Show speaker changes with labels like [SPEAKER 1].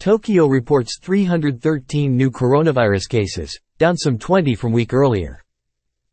[SPEAKER 1] Tokyo reports 313 new coronavirus cases, down some 20 from week earlier.